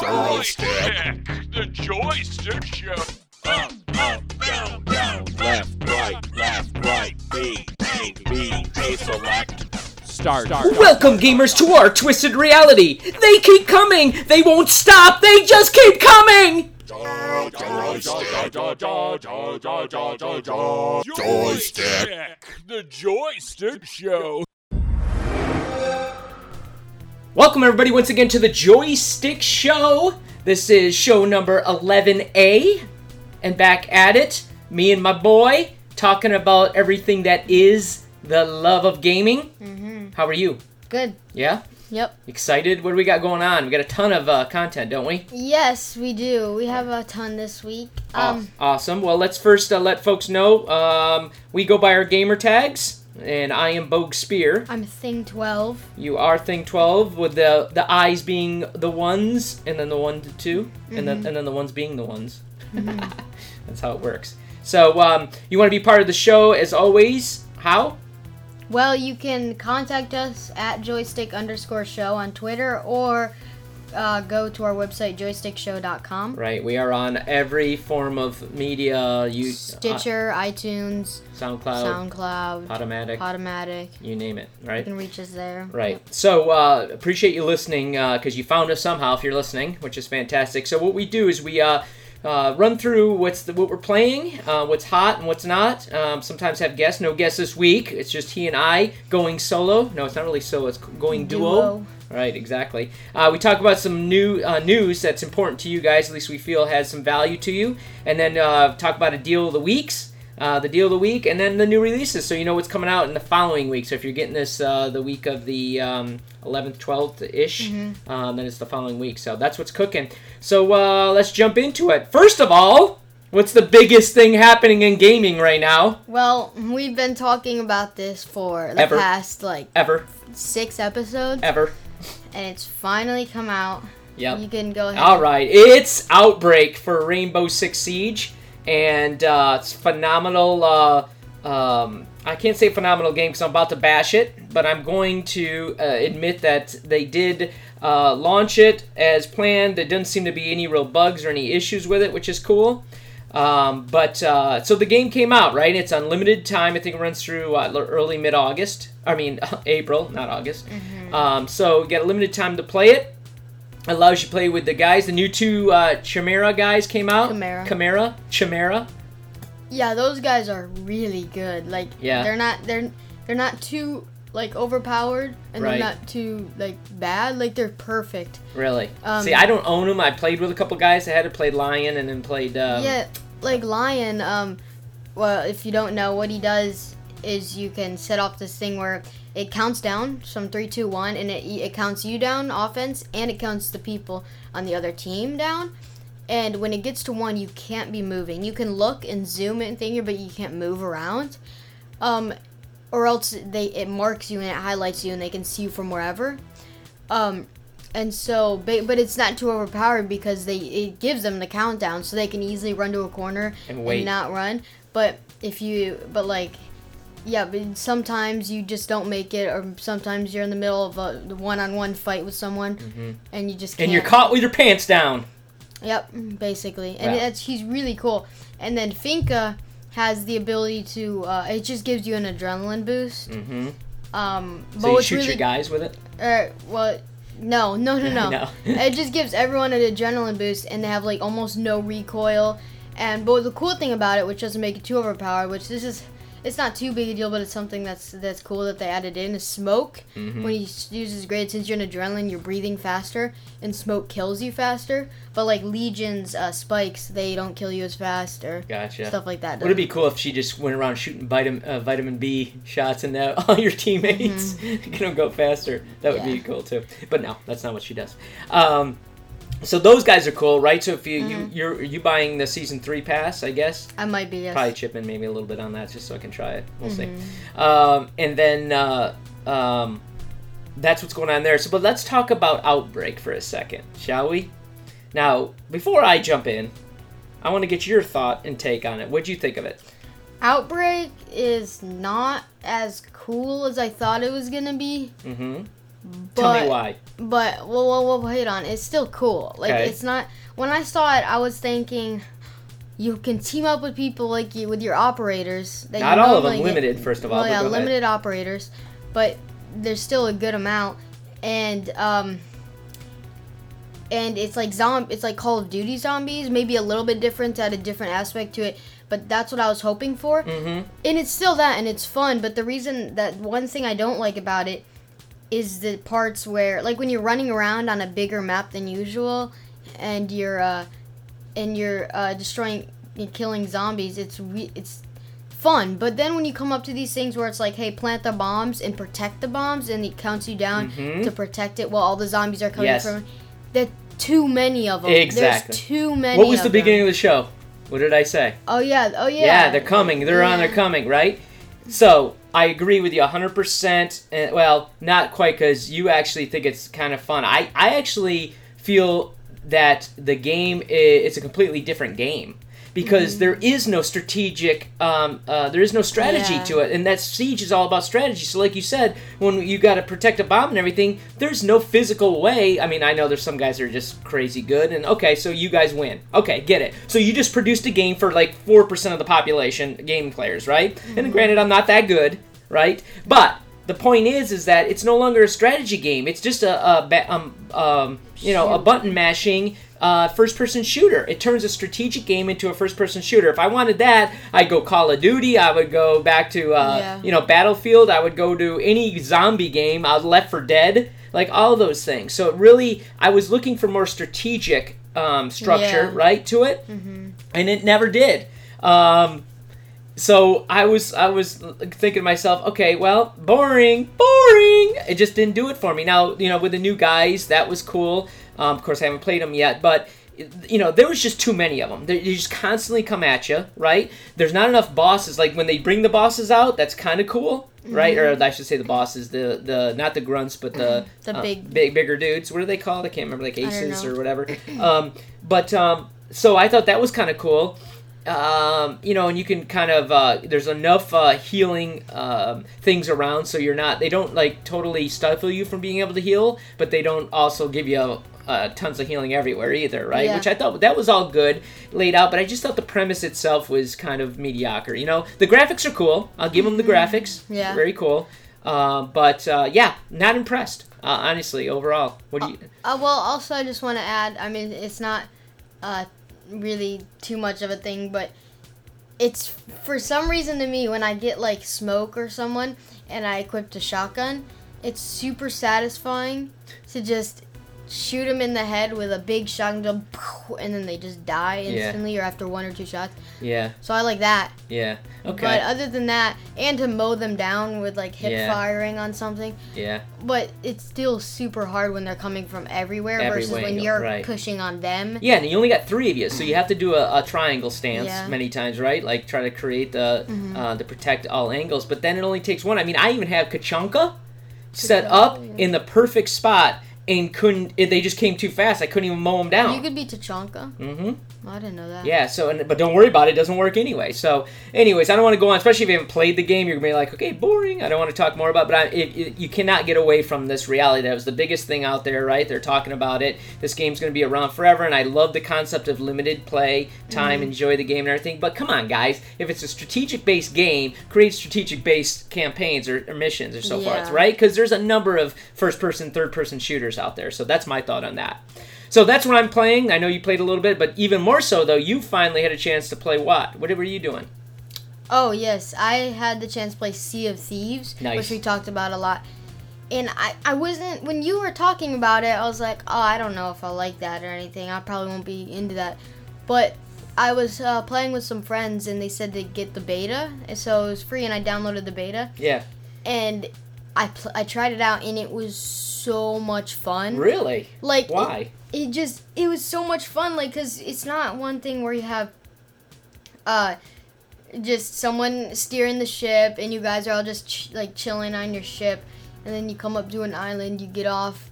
Joystick, the joystick show. Up, up, down, down, left, right, left, right, B, A, B, A, select. Start. Welcome, gamers, to our twisted reality. They keep coming. They won't stop. They just keep coming. Joystick, the joystick show. Welcome, everybody, once again to the Joystick Show. This is show number 11A. And back at it, me and my boy talking about everything that is the love of gaming. Mm-hmm. How are you? Good. Yeah? Yep. Excited? What do we got going on? We got a ton of uh, content, don't we? Yes, we do. We have a ton this week. Um, awesome. Well, let's first uh, let folks know um, we go by our gamer tags, and I am Bogue Spear. I'm Thing 12. You are Thing 12, with the the eyes being the ones, and then the one to 2 and then and then the ones being the ones. That's how it works. So, um, you want to be part of the show as always? How? Well, you can contact us at joystick underscore show on Twitter or uh, go to our website joystickshow.com. Right, we are on every form of media. You Stitcher, iTunes, uh, SoundCloud, SoundCloud, Automatic, Automatic. you name it. Right. You can reach us there. Right. So uh, appreciate you listening because you found us somehow if you're listening, which is fantastic. So what we do is we uh, uh, run through what's the, what we're playing, uh, what's hot and what's not. Um, sometimes have guests. No guests this week. It's just he and I going solo. No, it's not really solo. It's going duo. Duo. Right, exactly. Uh, we talk about some new uh, news that's important to you guys, at least we feel has some value to you, and then uh, talk about a deal of the weeks, uh, the deal of the week, and then the new releases, so you know what's coming out in the following week. So if you're getting this uh, the week of the um, 11th, 12th ish, um, then it's the following week. So that's what's cooking. So uh, let's jump into it. First of all, what's the biggest thing happening in gaming right now? Well, we've been talking about this for the Ever. past like Ever, six episodes, ever. And it's finally come out. Yep. You can go ahead. All right, it's Outbreak for Rainbow Six Siege, and uh, it's phenomenal. Uh, um, I can't say phenomenal game because I'm about to bash it, but I'm going to uh, admit that they did uh, launch it as planned. There doesn't seem to be any real bugs or any issues with it, which is cool. Um, but uh, so the game came out, right? It's unlimited time. I think it runs through uh, early mid August. I mean April, not August. Um, so you got a limited time to play it allows you to play with the guys. The new two uh, Chimera guys came out. Chimera. Chimera. Chimera. Yeah, those guys are really good. Like, Yeah. they're not they're they're not too like overpowered, and Right. they're not too like bad. Like they're perfect. Really. Um, See, I don't own them. I played with a couple guys. I had to play Lion and then played. Um, yeah, like Lion. Um, well, if you don't know, what he does is you can set off this thing where it counts down from three, two, one, and it it counts you down offense, and it counts the people on the other team down. And when it gets to one, you can't be moving. You can look and zoom and thing, but you can't move around. Um, or else they it marks you and it highlights you, and they can see you from wherever. Um, and so, but, but it's not too overpowered because they it gives them the countdown, so they can easily run to a corner And wait. not run. But if you, but like, yeah, but sometimes you just don't make it, or sometimes you're in the middle of a one-on-one fight with someone, and you just can't. Mm-hmm. And you're caught with your pants down. Yep, basically, and that's he's really cool. And then Finka has the ability to. Uh, it just gives you an adrenaline boost. Mm-hmm. Um, but So you shoot really your guys with it. uh, well, no, no, no, no. No. it just gives everyone an adrenaline boost, and they have like almost no recoil. And but the cool thing about it, which doesn't make it too overpowered, which this is, it's not too big a deal, but it's something that's that's cool that they added in is smoke. Mm-hmm. When he s- uses grade, since you're in adrenaline, you're breathing faster, and smoke kills you faster. But like Lesion's uh, spikes, they don't kill you as fast or Gotcha. stuff like that. Would it be cool if she just went around shooting vitamin uh, vitamin B shots and now all your teammates can go faster? That would be Mm-hmm. Cool too. But no, that's not what she does. Um, so those guys are cool, right? So if you, you Mm-hmm. you're are you buying the season three pass, I guess. I might be yes. Probably chipping maybe a little bit on that just so I can try it. We'll Mm-hmm. see. Um, and then uh, um, that's what's going on there. So, but let's talk about Outbreak for a second, shall we? Now, before I jump in, I want to get your thought and take on it. What'd you think of it? Outbreak is not as cool as I thought it was gonna be. Mm-hmm. But, Tell me why. But well, well, well, wait on. It's still cool. Like Okay. it's not. When I saw it, I was thinking, you can team up with people like you with your operators. That Not you all of them get- limited. First of all, Well, yeah, go ahead. limited operators, but there's still a good amount, and um, and it's like zom, it's like Call of Duty zombies, maybe a little bit different, had a different aspect to it, but that's what I was hoping for, Mm-hmm. and it's still that, and it's fun. But the reason that one thing I don't like about it is the parts where, like, when you're running around on a bigger map than usual, and you're uh, and you're uh, destroying, and killing zombies. It's re- it's fun. But then when you come up to these things where it's like, hey, plant the bombs and protect the bombs, and it counts you down Mhm. to protect it while all the zombies are coming Yes. from. There too many of them. Exactly. There's too many. What was the them. beginning of the show? What did I say? Oh yeah. Oh yeah. Yeah, they're coming. They're on. They're coming. Right. So I agree with you 100%. And, well, not quite because you actually think it's kind of fun. I, I actually feel that the game is, it's a completely different game because there is no strategic um, uh, there is no strategy Yeah. to it. And that siege is all about strategy. So like you said when you got to protect a bomb and everything there's no physical way. I mean i know there's some guys that are just crazy good and okay so you guys win. Okay get it. So you just produced a game for like 4% of the population game players right? And granted i'm not that good right? But the point is is that it's no longer a strategy game. It's just a, a um, um, you know a button mashing uh, first person shooter it turns a strategic game into a first person shooter if i wanted that i'd go call of duty i would go back to uh, Yeah. you know battlefield i would go to any zombie game i was Left 4 Dead like all those things so it really i was looking for more strategic um, structure Yeah. right to it Mm-hmm. and it never did um, so I was I was thinking to myself, okay, well, boring, boring. It just didn't do it for me. Now you know with the new guys, that was cool. Um, of course, I haven't played them yet, but you know there was just too many of them. They, they just constantly come at you, right? There's not enough bosses. Like when they bring the bosses out, that's kind of cool, right? Or I should say the bosses, the the not the grunts, but the The uh, big- big bigger dudes. What are they called? I can't remember, like aces or whatever. Um, but um, so I thought that was kind of cool um, you know, and you can kind of uh, there's enough uh, healing um, things around, so you're not they don't like totally stifle you from being able to heal, but they don't also give you uh, tons of healing everywhere either, right? Yeah. Which I thought that was all good laid out, but I just thought the premise itself was kind of mediocre. You know, the graphics are cool. I'll give them the graphics. Mm-hmm. Yeah. very cool. Uh, but uh, yeah, not impressed. Uh, honestly, overall. What do you? Uh, well, also I just want to add. I mean, it's not uh, really too much of a thing, but it's for some reason to me when I get like smoke or someone and I equip a shotgun, it's super satisfying to just shoot them in the head with a big shotgun, and then they just die Yeah. instantly or after one or two shots. Yeah, So I like that. yeah. Okay. But other than that, and to mow them down with like hip Yeah. firing on something, yeah. but it's still super hard when they're coming from everywhere Every versus when you're right. pushing on them. Yeah, and you only got three of you, so you have to do a, a triangle stance Yeah. many times, right? Like try to create the Mhm. uh, to protect all angles. But then it only takes one. I mean, I even have Kachanka set up in the perfect spot, and couldn't. They just came too fast. I couldn't even mow them down. You could be Tachanka. mm-hmm. I didn't know that. Yeah. So, and, but don't worry about it. It doesn't work anyway. So, anyways, I don't want to go on, especially if you haven't played the game. You're gonna be like, okay, boring. I don't want to talk more about. It, but I, it, it, you cannot get away from this reality. That was the biggest thing out there, right? They're talking about it. This game's gonna be around forever, and I love the concept of limited play time, Mm-hmm. enjoy the game and everything. But come on, guys, if it's a strategic-based game, create strategic-based campaigns or, or missions or so Yeah. forth, right? Because there's a number of first-person, third-person shooters out there. So that's my thought on that. So that's what I'm playing. I know you played a little bit, but even more so though, you finally had a chance to play what? What were you doing? Oh yes, I had the chance to play Sea of Thieves, Nice. which we talked about a lot. And I, I wasn't when you were talking about it, I was like, oh, I don't know if I like that or anything. I probably won't be into that. But I was uh, playing with some friends, and they said to get the beta, and so it was free, and I downloaded the beta, Yeah. and I pl- I tried it out, and it was so much fun. Really? Like Why? it just it was so much fun like because it's not one thing where you have uh just someone steering the ship and you guys are all just ch- like chilling on your ship and then you come up to an island you get off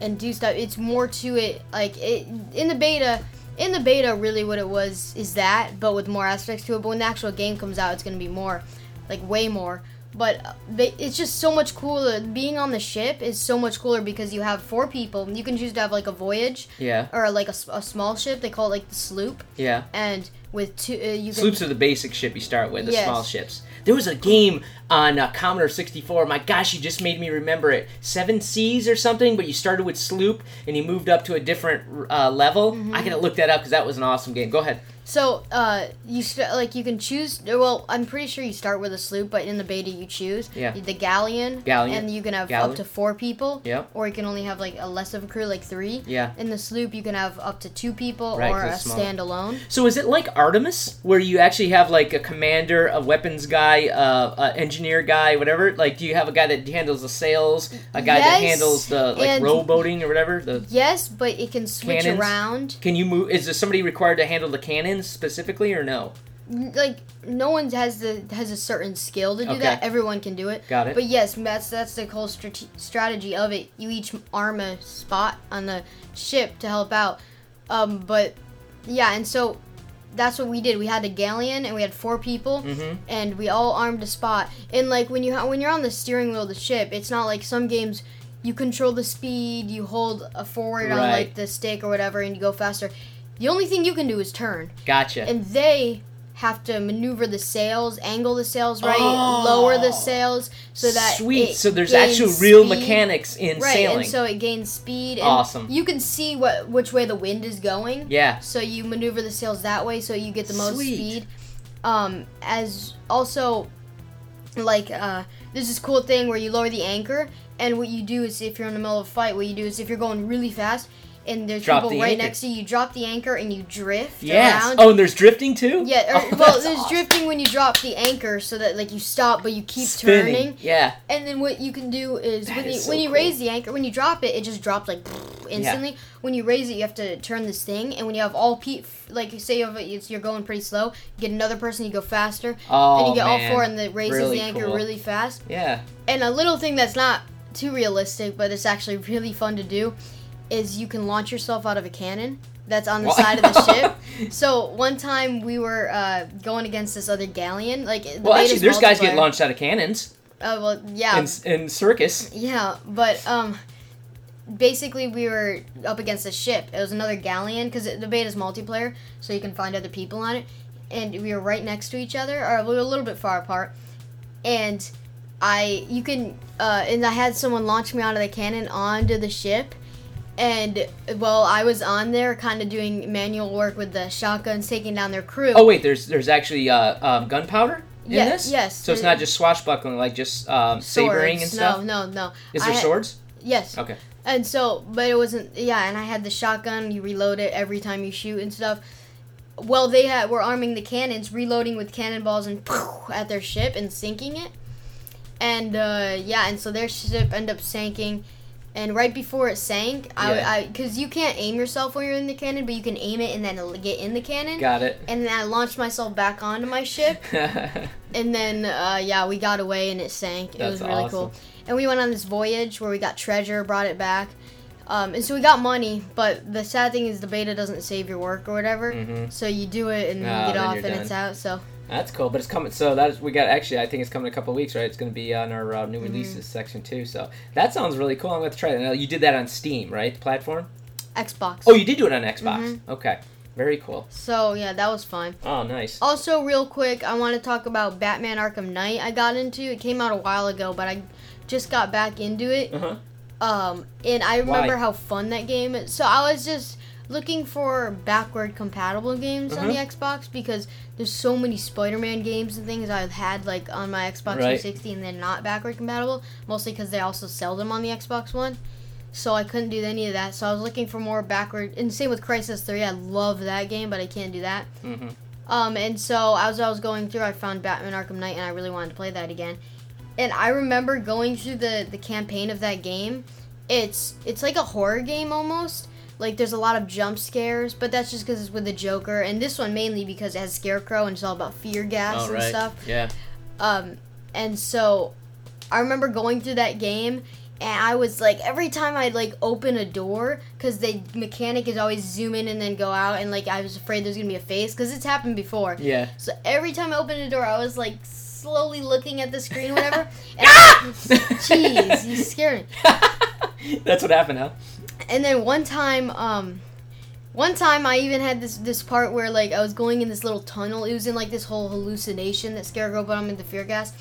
and do stuff. It's more to it like it in the beta in the beta really what it was is that but with more aspects to it. But when the actual game comes out it's going to be more like way more But it's just so much cooler. Being on the ship is so much cooler because you have four people. You can choose to have like a voyage Yeah. or like a small ship. They call it like the sloop. Yeah. And with two, uh, you can. Sloops are the basic ship you start with, the Yes. small ships. There was a game on uh, Commodore 64. My gosh, you just made me remember it. Seven Seas or something, but you started with sloop and you moved up to a different uh, level. Mm-hmm. I gotta look that up because that was an awesome game. Go ahead. So, uh, you st- like you can choose. Well, I'm pretty sure you start with a sloop, but in the beta you choose Yeah. the galleon, Galleon. and you can have Galleon. up to four people. Yep. Or you can only have like a less of a crew, like three. Yeah. In the sloop, you can have up to two people Right, or a it's smaller. standalone. So is it like Artemis, where you actually have like a commander, a weapons guy, uh, a engineer guy, whatever? Like, do you have a guy that handles the sails, a guy that handles the like rowboating or whatever? The Yes, but it can switch Cannons? around. can you move? Is there somebody required to handle the specifically, or no? Like no one has the has a certain skill to do Okay. that. Everyone can do it. Got it. But yes, that's that's the whole strate- strategy of it. You each arm a spot on the ship to help out. Um, but yeah, and so that's what we did. We had a galleon and we had four people, Mhm. and we all armed a spot. And like when you ha- when you're on the steering wheel of the ship, it's not like some games. You control the speed. You hold a forward on like the stick or whatever, and you go faster. The only thing you can do is turn Gotcha. and they have to maneuver the sails, angle the sails right, Oh. lower the sails so that Sweet. So there's actual real speed. mechanics in right, sailing. and so it gains speed. And Awesome. You can see what which way the wind is going. yeah. So you maneuver the sails that way, so you get the most Sweet. speed. Um, as also, like uh, there's this cool thing where you lower the anchor, and what you do is if you're in the middle of a fight, what you do is if you're going really fast and there's Drop people the right anchor. next to you, you drop the anchor and you drift Yes. around. Oh, and there's drifting too. Yeah, or, Oh, well, there's awesome. drifting when you drop the anchor, so that like you stop, but you keep Spinning. turning. Yeah. And then what you can do is That when is you so when you cool. raise the anchor, when you drop it, it just drops like instantly. Yeah. When you raise it, you have to turn this thing, and when you have all pe like say you have, it's, you're going pretty slow, you get another person, you go faster, Oh and you oh, get man. all four, and it raises Really the anchor cool. really fast. Yeah. And a little thing that's not too realistic, but it's actually really fun to do, is you can launch yourself out of a cannon that's on the What? side of the ship. So one time we were uh, going against this other galleon. Like the Well, actually, there's guys get launched out of cannons Uh, well, yeah, in, in circus. yeah, but um, basically we were up against a ship. It was another galleon because the beta is multiplayer, so you can find other people on it. And we were right next to each other, or we were a little bit far apart. And I, you can, uh, and I had someone launch me out of the cannon onto the ship. And well, I was on there, kind of doing manual work with the shotguns, taking down their crew. Oh wait, there's there's actually uh, um, gunpowder in Yeah, this. yes. So it's not just swashbuckling, like just um, sabering and stuff. No, no, no. Is there had- swords? Yes. Okay. And so, but it wasn't. Yeah, and I had the shotgun. You reload it every time you shoot and stuff. Well, they had were arming the cannons, reloading with cannonballs and at their ship and sinking it. And uh, yeah, and so their ship ended up sinking. And right before it sank, Yeah. I, I, because you can't aim yourself when you're in the cannon, but you can aim it and then get in the cannon. Got it. and then I launched myself back onto my ship. And then, uh, yeah, we got away and it sank. It was really awesome. cool. And we went on this voyage where we got treasure, brought it back. Um, and so we got money, but the sad thing is the beta doesn't save your work or whatever. Mhm. So you do it and Ah, you get off and done. it's out. So That's cool, but it's coming. So that's we got actually. I think it's coming in a couple of weeks, right? It's going to be on our uh, Mm-hmm. new releases section too. So that sounds really cool. I'm going to try that. Now you did that on Steam, right? The platform. Xbox. Oh, you did do it on Xbox. Mm-hmm. Okay, very cool. So yeah, that was fun. Oh, nice. Also, real quick, I want to talk about Batman Arkham Knight. I got into it came out a while ago, but I just got back into it. Uh huh. Um, and I remember Why? how fun that game is. So I was just looking for backward compatible games on the Uh-huh. Xbox because there's so many Spider-Man games and things I've had like on my Xbox Right. 360 and they're not backward compatible. Mostly because they also sell them on the Xbox One. So I couldn't do any of that. So I was looking for more backward. And same with Crysis 3. I love that game, but I can't do that. hmm Um, and so as I was going through, I found Batman Arkham Knight, and I really wanted to play that again. And I remember going through the the campaign of that game. It's it's like a horror game almost. Like there's a lot of jump scares, but that's just because it's with the Joker. And this one mainly because it has Scarecrow and it's all about fear gas All and right. stuff. Yeah. Um, and so I remember going through that game, and I was like, every time I'd like open a door, because the mechanic is always zoom in and then go out, and like I was afraid there's gonna be a face, because it's happened before. Yeah. So every time I opened a door, I was like slowly looking at the screen, whatever. And I- Jeez, you scared me. That's what happened, huh? And then one time, um, one time I even had this this part where like I was going in this little tunnel. It was in like this whole hallucination that Scarecrow put him into fear gas,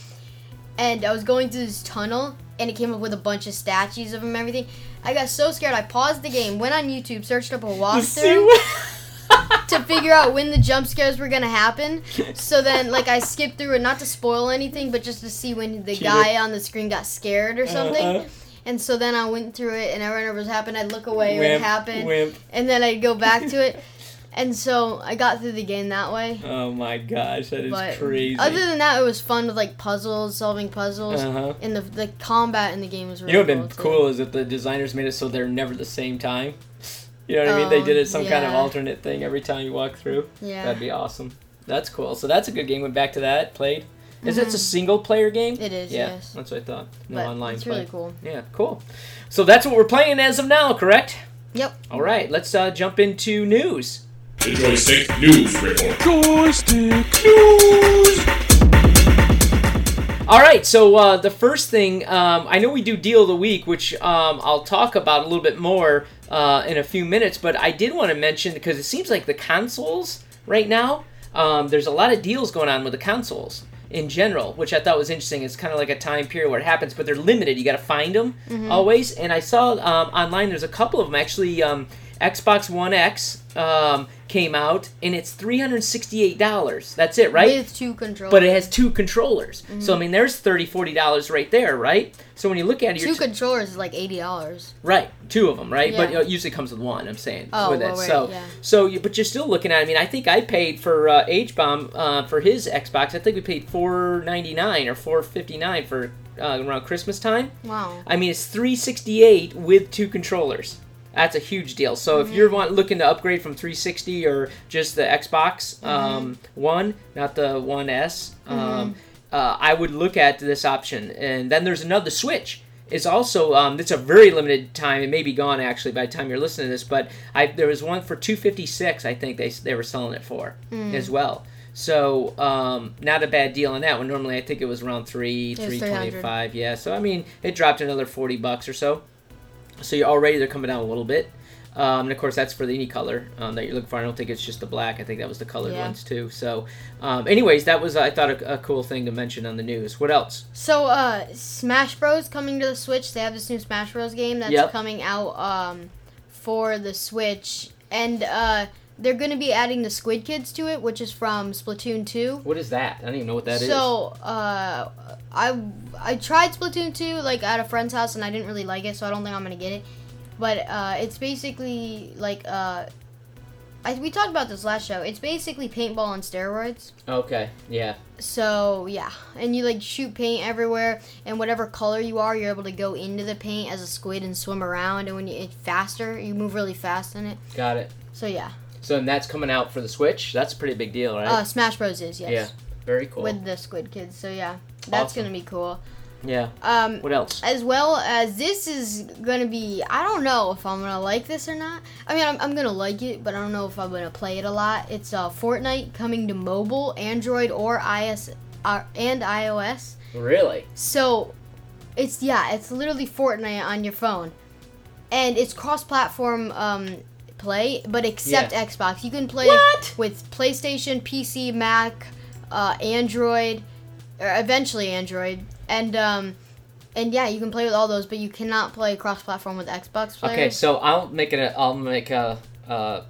and I was going through this tunnel, and it came up with a bunch of statues of him, and everything. I got so scared. I paused the game, went on YouTube, searched up a walkthrough to figure out when the jump scares were gonna happen. So then, like, I skipped through it, not to spoil anything, but just to see when the Cheater. guy on the screen got scared or something. Uh-uh. And so then I went through it, and whenever it was happened, I'd look away when it happened, wimp. and then I'd go back to it. And so I got through the game that way. Oh my gosh, that is But crazy. other than that, it was fun with like puzzles, solving puzzles, uh-huh. and the the combat in the game was You really know what would have been cool. cool is if the designers made it so they're never the same time. You know what I mean? They Oh, did it some kind of alternate thing every time you walk through. Yeah, That'd be awesome. That's cool. So that's a good game. Went back to that. Played. Is it a single player game? Mm-hmm. it is. yeah, yes, that's what I thought. No but online it's play. really cool. Yeah, cool. So that's what we're playing as of now, correct? Yep. All right, let's uh, jump into news. The Joystick News Report. Joystick News. All right, so uh, the first thing, um, I know we do deal of the week, which um, I'll talk about a little bit more uh, in a few minutes, but I did want to mention because it seems like the consoles right now, um, there's a lot of deals going on with the consoles in general, which I thought was interesting. It's kind of like a time period where it happens, but they're limited. You got to find them always. And I saw um, online there's a couple of them actually. Um, Xbox One X um, came out, and it's three hundred sixty-eight dollars. That's it, right? With two controllers. but it has two controllers. So I mean, there's 30 40 dollars right there, right? So when you look at it, two t- controllers is like eighty dollars. right, two of them, right? But Yeah. it usually comes with one. I'm saying Oh, with well, it. right, so yeah. so you, but you're still looking at. I mean, I think I paid for uh, H bomb uh, for his Xbox. I think we paid 4.99 or 4.59 for uh, around Christmas time. Wow. I mean, it's 368 with two controllers. That's a huge deal. So if Mm-hmm. you're want, looking to upgrade from 360 or just the Xbox Mm-hmm. um, One, not the One S, um, uh, I would look at this option. And then there's another Switch. It's also um, it's a very limited time. It may be gone actually by the time you're listening to this. But I there was one for 256. I think they they were selling it for Mm. as well. So um, not a bad deal on that one. Normally I think it was around three three 300. twenty five. Yeah. So I mean it dropped another 40 bucks or so. So you're already they're coming down a little bit. Um, and of course, that's for the any color um, that you're looking for. I don't think it's just the black. I think that was the colored Yeah. ones too. So, um, anyways, that was I thought a, a cool thing to mention on the news. What else? So, uh, Smash Bros. coming to the Switch. They have this new Smash Bros. game that's Yep. coming out um, for the Switch, and uh, they're going to be adding the Squid Kids to it, which is from Splatoon 2. What is that? I don't even know what that is. so, uh, I I tried Splatoon 2 like at a friend's house, and I didn't really like it, so I don't think I'm gonna get it. But uh, it's basically like uh, I, we talked about this last show. It's basically paintball on steroids. Okay. Yeah. So yeah, and you like shoot paint everywhere, and whatever color you are, you're able to go into the paint as a squid and swim around. And when you it's faster, you move really fast in it. Got it. So yeah, So and that's coming out for the Switch. That's a pretty big deal, right? uh, Smash Bros is yes, Yeah. Very cool. with the Squid Kids. So yeah, that's Awesome. gonna be cool. yeah. Um, What else? as well as this is gonna be i don't know if i'm gonna like this or not i mean i'm, I'm gonna like it but i don't know if i'm gonna play it a lot it's uh, fortnite coming to mobile android or is uh, and ios Really? so it's yeah it's literally fortnite on your phone and it's cross-platform um, play but except Yeah. xbox you can play What? with playstation pc mac uh, android or eventually android and um, and yeah you can play with all those but you cannot play cross-platform with xbox players Okay, so I'll make it. I'll make a, uh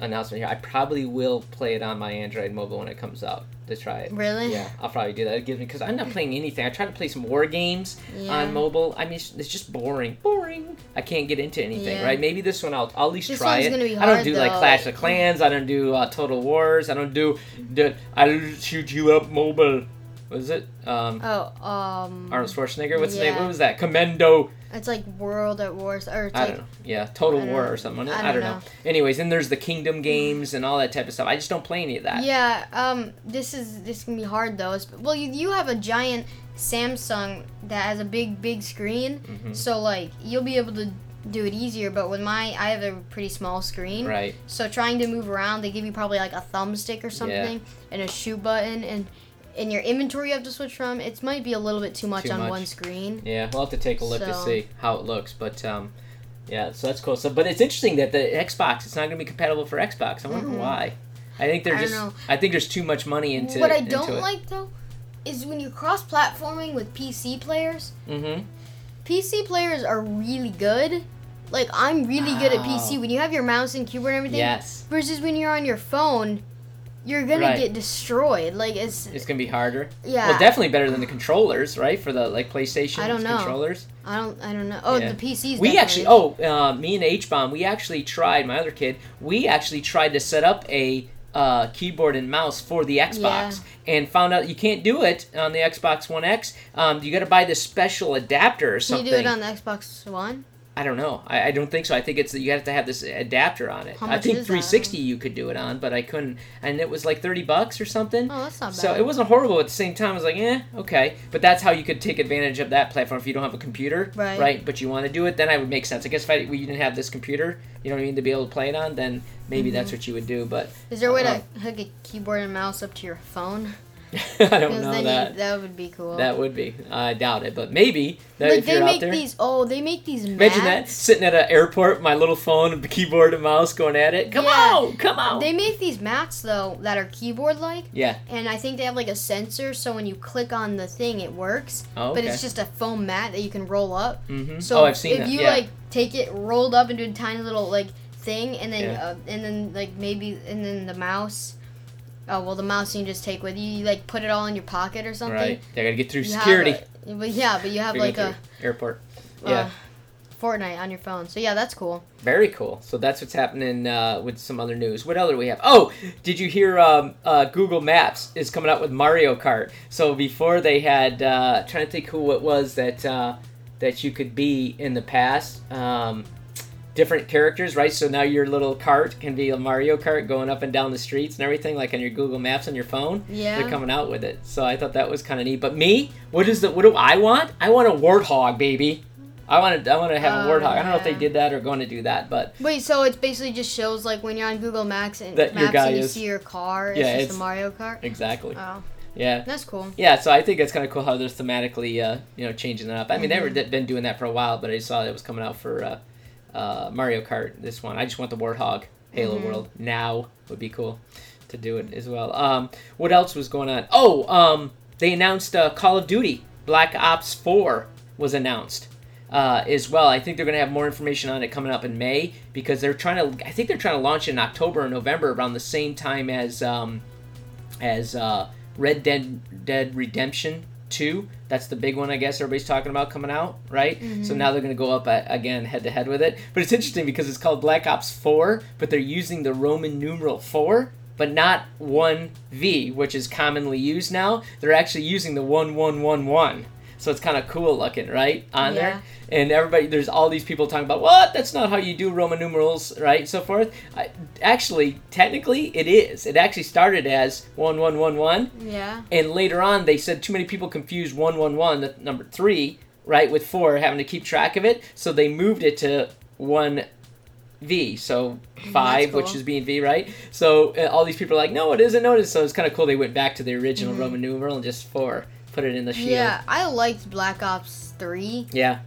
announcement here. I probably will play it on my Android mobile when it comes out to try it. really Yeah, I'll probably do that. It gives me because I'm not playing anything. I try to play some war games Yeah. on mobile. I mean, it's, it's just boring. Boring. I can't get into anything. Yeah. Right? Maybe this one I'll, I'll at least This try it. be I don't hard, do like. Clash of Clans. I don't do uh, Total Wars. I don't do. do I'll shoot you up mobile. What is it? Um, oh um Arnold Schwarzenegger. What's the name? What was that? Commando. it's like world at wars or it's I like don't know. Yeah, Total War know. or something. I I don't, know. know. Anyways, then there's the Kingdom games and all that type of stuff. I just don't play any of that. Yeah, um, this is this can be hard though. It's- Well, you, you have a giant Samsung that has a big big screen, Mhm. so like you'll be able to do it easier. But with my, I have a pretty small screen, Right. so trying to move around, they give you probably like a thumbstick or something and a shoot button, and in your inventory you have to switch from. It might be a little bit too much Too on much. one screen. Yeah, we'll have to take a look to see how it looks, but um, yeah, so that's cool. So, but it's interesting that the Xbox it's not going to be compatible for Xbox. I wonder Mhm. why. I think they're I just. I think there's too much money into. what I don't it. like though is when you're cross-platforming with PC players. Mm-hmm. PC players are really good. Like I'm really good at PC. When you have your mouse and keyboard and everything, Yes, versus when you're on your phone, you're gonna Right. get destroyed. Like it's it's going to be harder. yeah. Well, definitely better than the controllers, right? For the like PlayStation I don't know. controllers. I don't I don't know. Oh, Yeah. the PCs. We definitely. actually, oh, uh, me and H Bomb, we actually tried. My other kid, we actually tried to set up a uh, keyboard and mouse for the Xbox, and found out you can't do it on the Xbox One X. Um, you got to buy this special adapter or something. Can you do it on the Xbox One? I don't know. I, I don't think so. I think it's you have to have this adapter on it. How I think is that? 360 you could do it on, but I couldn't, and it was like 30 bucks or something. Oh, that's not bad. So it wasn't horrible at the same time. I was like, eh, okay. But that's how you could take advantage of that platform if you don't have a computer, Right. But you want to do it, then I would make sense. I guess if I, we didn't have this computer, you know what I mean, to be able to play it on, then maybe Mm-hmm. that's what you would do. But Is there a way to hook a keyboard and mouse up to your phone? I don't know that. You, that would be cool. that would be. I doubt it, but maybe that like if they you're make out there. these. Oh, they make these. Imagine that sitting at an airport, my little phone, and the keyboard and mouse going at it. Come Yeah. on, come on. They make these mats though that are keyboard like, yeah. and I think they have like a sensor, so when you click on the thing, it works. Oh, okay. But it's just a foam mat that you can roll up. mm-hmm. So oh, I've seen if that. you yeah. like take it rolled up into a tiny little like thing, and then Yeah. uh, and then like maybe and then the mouse. Oh well, the mouse you can just take with you. You like put it all in your pocket or something. right. They gotta get through You security. a- but yeah, but you have like a airport. uh, Yeah. Fortnite on your phone. So yeah, that's cool. Very cool. So that's what's happening uh, with some other news. What other do we have? Oh, did you hear um, uh, Google Maps is coming out with Mario Kart? So before they had, uh, trying to think who it was that uh, that you could be in the past. Um, different characters, right? So now your little cart can be a Mario Kart going up and down the streets and everything, like on your Google Maps on your phone. Yeah. They're coming out with it. So I thought that was kind of neat. But me, what is the what do I want? I want a warthog, baby. I want to I want to have a Oh, warthog. I don't know if they did that or going to do that, but Wait, so it basically just shows like when you're on Google Maps and That Maps and you is- see your car, it's Yeah, just it's- a Mario Kart. exactly. Oh, Yeah. that's cool. Yeah, so I think it's kind of cool how they're thematically, uh, you know, changing it up. I mean, Mm-hmm. they've been doing that for a while, but I saw it was coming out for uh, uh, Mario Kart. This one, I just want the Warthog Halo Mhm. World now would be cool to do it as well. Um, what else was going on? Oh, um, they announced uh, Call of Duty Black Ops Four was announced. Uh, as well, I think they're going to have more information on it coming up in May because they're trying to. I think they're trying to launch in October or November around the same time as um, as uh, Red Dead Dead Redemption 2. That's the big one, I guess everybody's talking about coming out, right? So now they're going to go up uh, again head to head with it. But it's interesting because it's called Black Ops 4, but they're using the Roman numeral 4, but not 1V, which is commonly used now. They're actually using the 1111. So it's kind of cool looking, right? On Yeah. there and everybody there's all these people talking about what? That's not how you do roman numerals right so forth. I, actually technically it is. It actually started as 1111 Yeah. and later on they said too many people confused 111 the number 3 right with 4 having to keep track of it. So they moved it to 1v so 5 cool. which is being v right? So uh, all these people are like no it isn't no it is so it's kind of cool they went back to the original roman numeral and just 4 put it in the shield Yeah, I liked Black Ops 3. yeah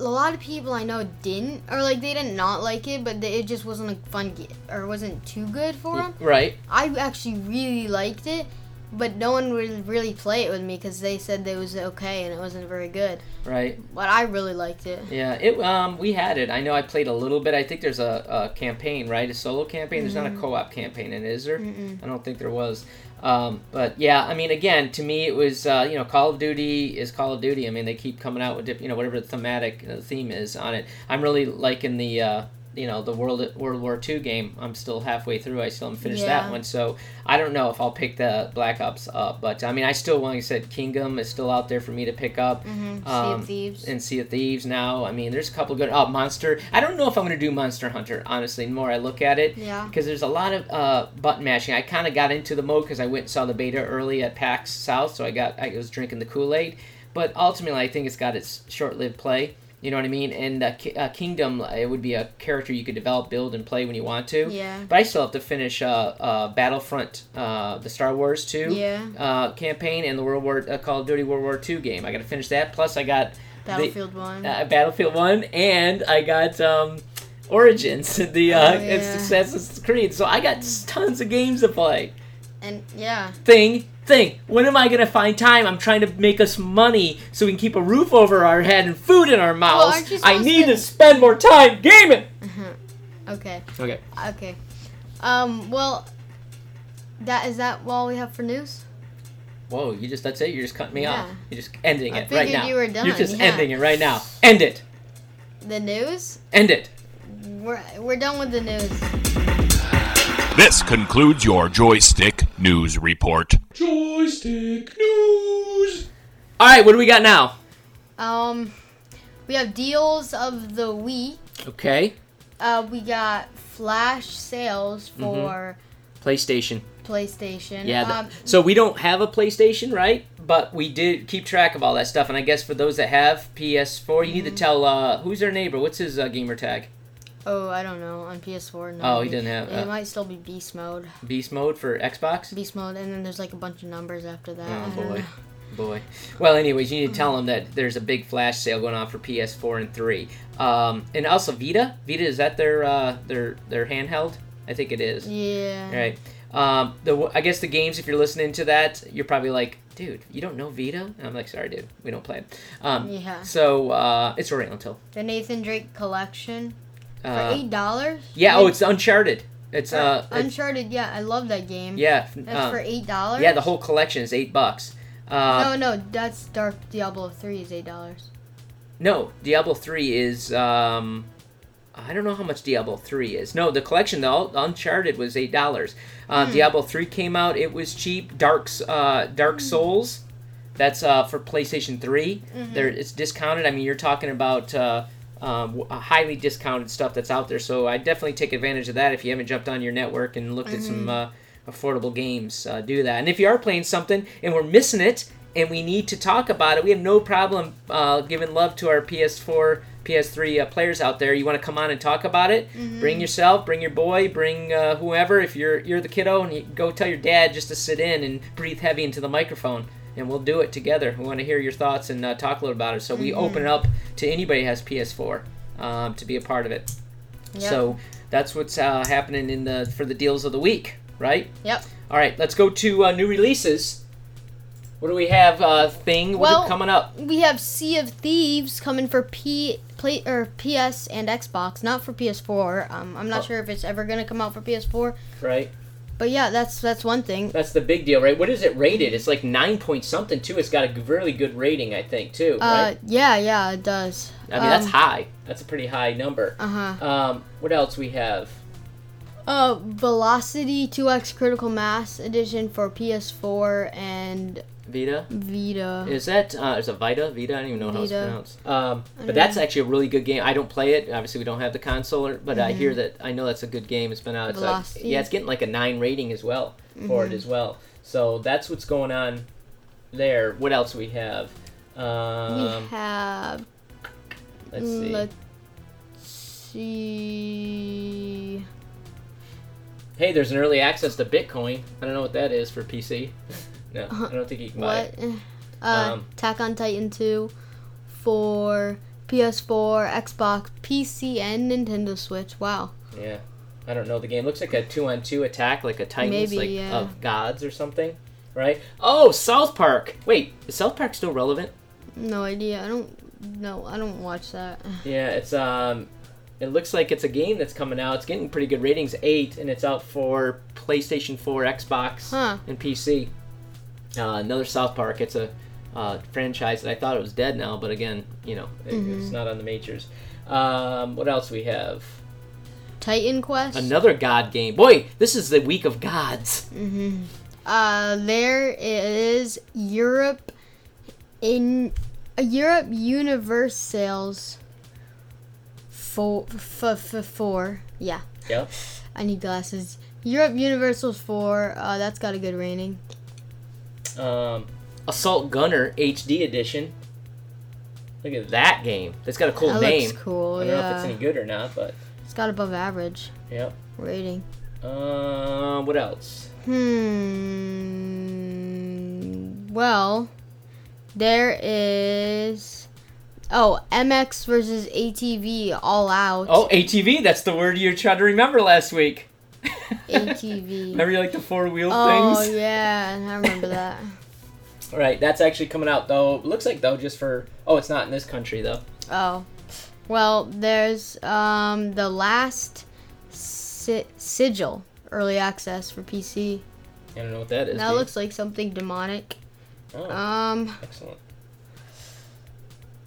A lot of people I know didn't, or like they did not like it, but they, it just wasn't a fun game, or wasn't too good for them. right I actually really liked it, but no one would really play it with me because they said it was okay and it wasn't very good. right But I really liked it. Yeah, it um we had it. I know I played a little bit. I think there's a, a campaign, right? A solo campaign. There's not a co-op campaign, in it, is there? Mm-mm. I don't think there was. Um, but yeah, I mean, again, to me, it was uh, you know, Call of Duty is Call of Duty. I mean, they keep coming out with you know whatever the thematic uh, theme is on it. I'm really liking the uh, you know the World World War II game. I'm still halfway through. I still haven't finished that one, so I don't know if I'll pick the Black Ops up. But I mean, I still, like I said, Kingdom is still out there for me to pick up Mm-hmm. Sea Um, of Thieves. and Sea of Thieves now. I mean, there's a couple good. Oh, Monster. I don't know if I'm going to do Monster Hunter, honestly, the more I look at it. yeah. Because there's a lot of uh, button mashing. I kind of got into the mode because I went and saw the beta early at PAX South, so I got I was drinking the Kool Aid. But ultimately, I think it's got its short lived play. You know what I mean? And uh, Ki- uh, Kingdom, uh, it would be a character you could develop, build, and play when you want to. Yeah. But I still have to finish uh, uh, Battlefront, uh, the Star Wars 2 Yeah. uh, campaign, and the World War uh, Call of Duty World War 2 game. I got to finish that. Plus, I got the- Battlefield One. uh, Battlefield One, and I got um, Origins, the uh, Oh, yeah. Assassin's Creed. So I got tons of games to play. and yeah. Thing, thing. When am I gonna find time? I'm trying to make us money so we can keep a roof over our head and food in our mouths. aren't I need to- to spend more time gaming. Okay. Okay. Okay. Um. Well. That is that all we have for news. Whoa, you just that's it. You're just cutting me Yeah. off. You're just ending I it right figured now. you were done, You're just yeah. ending it right now. End it. The news. End it. We're we're done with the news. This concludes your joystick news report. Joystick news. All right. What do we got now? Um. We have deals of the week. Okay. Uh, we got flash sales for PlayStation. PlayStation. Mm-hmm. Yeah. th- Um, so we don't have a PlayStation, right? But we did keep track of all that stuff, and I guess for those that have PS4, you need to Mm-hmm. tell uh, who's their neighbor. What's his uh, gamer tag? Oh, I don't know on PS4. No, Oh, he didn't have It uh, might still be beast mode. Beast mode for Xbox. Beast mode, and then there's like a bunch of numbers after that. Oh boy, boy. Well, anyways, you need to tell them that there's a big flash sale going on for PS4 and 3, um, and also Vita. Vita is that their uh, their their handheld? I think it is. Yeah. All right. Um, the I guess the games, if you're listening to that, you're probably like, dude, you don't know Vita? And I'm like, sorry, dude, we don't play it. Um, Yeah. So uh, it's a rental. The Nathan Drake collection for Uh, eight dollars. yeah. Oh, it's Uncharted. It's uh, it's- Uncharted. Yeah, I love that game. yeah. That's uh, for eight dollars. yeah, the whole collection is eight bucks. Uh, No, no, that's Dark Diablo three is eight dollars. No, Diablo three is. Um, I don't know how much Diablo three is. No, the collection, the All- Uncharted, was eight dollars. Uh, Diablo three came out; it was cheap. Dark's uh, Dark Souls, that's uh, for PlayStation 3 There, it's discounted. I mean, you're talking about. Uh, um, uh, highly discounted stuff that's out there, so I definitely take advantage of that. If you haven't jumped on your network and looked at some uh, affordable games, uh, do that. And if you are playing something and we're missing it, and we need to talk about it, we have no problem uh, giving love to our PS4, PS3 uh, players out there. You want to come on and talk about it? Bring yourself, bring your boy, bring uh, whoever. If you're you're the kiddo, and you go tell your dad just to sit in and breathe heavy into the microphone. And we'll do it together. We want to hear your thoughts and uh, talk a little about it. So we open it up to anybody who has PS4 um, to be a part of it. Yep. So that's what's uh, happening in the for the deals of the week, right? Yep. All right, let's go to uh, new releases. What do we have? Uh, thing Well- coming up? We have Sea of Thieves coming for P play or PS and Xbox, not for PS4. Um, I'm not Oh. sure if it's ever gonna come out for PS4, Right, but yeah, that's that's one thing. that's the big deal, right? What is it rated? It's like nine point something too. It's got a really good rating, I think, too. Uh, Right? yeah, yeah, it does. I mean, that's Um, high. That's a pretty high number. Uh huh. Um, what else we have? Uh, Velocity 2X Critical Mass Edition for PS4 and Vita. Vita. Is that uh, is it Vita? Vita? I don't even know how it's Vita. pronounced. Um, but that's actually a really good game. I don't play it. Obviously, we don't have the console, but I hear that I know that's a good game. It's been out. It's like, yeah, it's getting like a nine rating as well for it as well. So that's what's going on there. What else we have? Um, we have. let's see. Let's see. Hey, there's an early access to Bitcoin. I don't know what that is for PC. no, I don't think you can buy What? it. Uh, Um, Attack on Titan 2 for PS4, Xbox, PC, and Nintendo Switch. Wow. Yeah, I don't know the game. Looks like a two-on-two attack, like a Titans, Maybe, like yeah. of gods or something, right? Oh, South Park. Wait, is South Park still relevant? No idea. I don't. No, I don't watch that. Yeah, it's um, it looks like it's a game that's coming out. It's getting pretty good ratings, eight, and it's out for PlayStation 4, Xbox, Huh. and PC. Uh, another South Park. It's a uh, franchise that I thought it was dead now, but again, you know, it, it's not on the majors. Um, what else we have? Titan Quest. Another God game. Boy, this is the week of gods. Uh, there is Europe in uh, Europe Universe sales. for f- f- four. Yeah, Yep. I need glasses. Europe Universal's four. Uh, that's got a good rating. Um, Assault Gunner HD edition. Look at that game. It's got a cool that name. looks cool. I don't know if it's any good or not, but it's got above average yep. rating. Uh, what else? Hmm. Well, there is. Oh, MX versus ATV All Out. Oh, ATV. That's the word you tried to remember last week. ATV. Remember you like the four wheel Oh things? Oh yeah, I remember that. All right, that's actually coming out though. Looks like though just for. Oh, it's not in this country though. Oh, well, there's um the last si- sigil early access for PC. I don't know what that is. That dude. looks like something demonic. Oh, Um, excellent.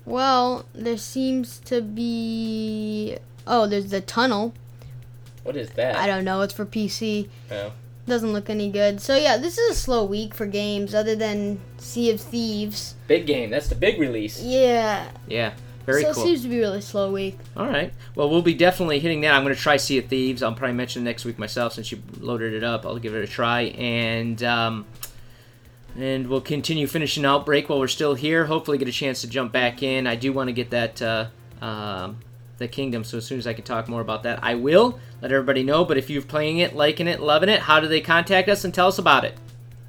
well, there seems to be. Oh, there's the tunnel. What is that? I don't know. It's for PC. Oh. Doesn't look any good. So yeah, this is a slow week for games other than Sea of Thieves. Big game. That's the big release. Yeah. Yeah. Very so cool. it seems to be a really slow week. All right. Well, we'll be definitely hitting that. I'm going to try Sea of Thieves. I'll probably mention it next week myself since you loaded it up. I'll give it a try, and um, and we'll continue finishing Outbreak while we're still here. Hopefully, get a chance to jump back in. I do want to get that uh, um, the Kingdom. So as soon as I can talk more about that, I will let everybody know. But if you're playing it, liking it, loving it, how do they contact us and tell us about it?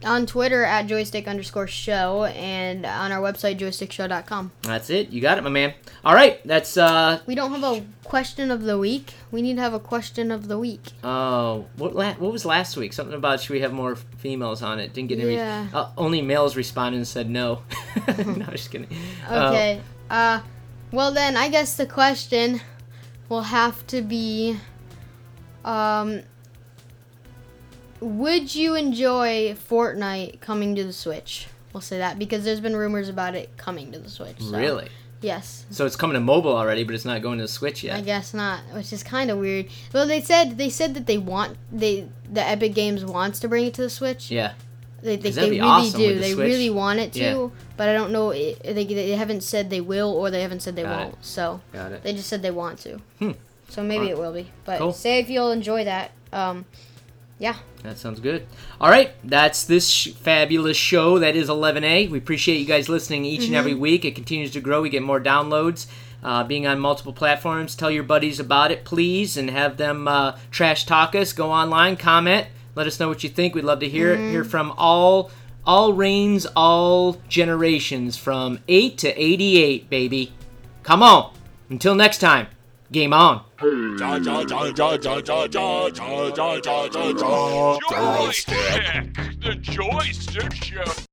On Twitter at joystick underscore show and on our website joystickshow.com. That's it. You got it, my man. All right. That's uh We don't have a question of the week. We need to have a question of the week. Oh, what la- what was last week? Something about should we have more females on it? Didn't get any. Yeah. Uh, only males responded and said no. no, I'm just kidding. Uh, Okay. Uh, well then, I guess the question will have to be, um, would you enjoy Fortnite coming to the Switch? We'll say that because there's been rumors about it coming to the Switch. so- really? Yes. So it's coming to mobile already, but it's not going to the Switch yet. I guess not, which is kind of weird. Well, they said they said that they want they the Epic Games wants to bring it to the Switch. Yeah. They, they, really awesome do. the They Switch. really want it to, Yeah. but I don't know. they, they haven't said they will or they haven't said they Got won't. So it. they just said they want to. Hmm. So maybe Alright. it will be. But Cool. say if you'll enjoy that. Um, yeah. That sounds good. All right, that's this sh- fabulous show. That is 11A. We appreciate you guys listening each and every week. It continues to grow. We get more downloads. Uh, being on multiple platforms, tell your buddies about it, please, and have them uh, trash talk us. Go online, comment, let us know what you think. We'd love to hear it. Hear from all all reigns, all generations, from eight to eighty-eight, baby. Come on. Until next time, game on. Joystick, the joystick show.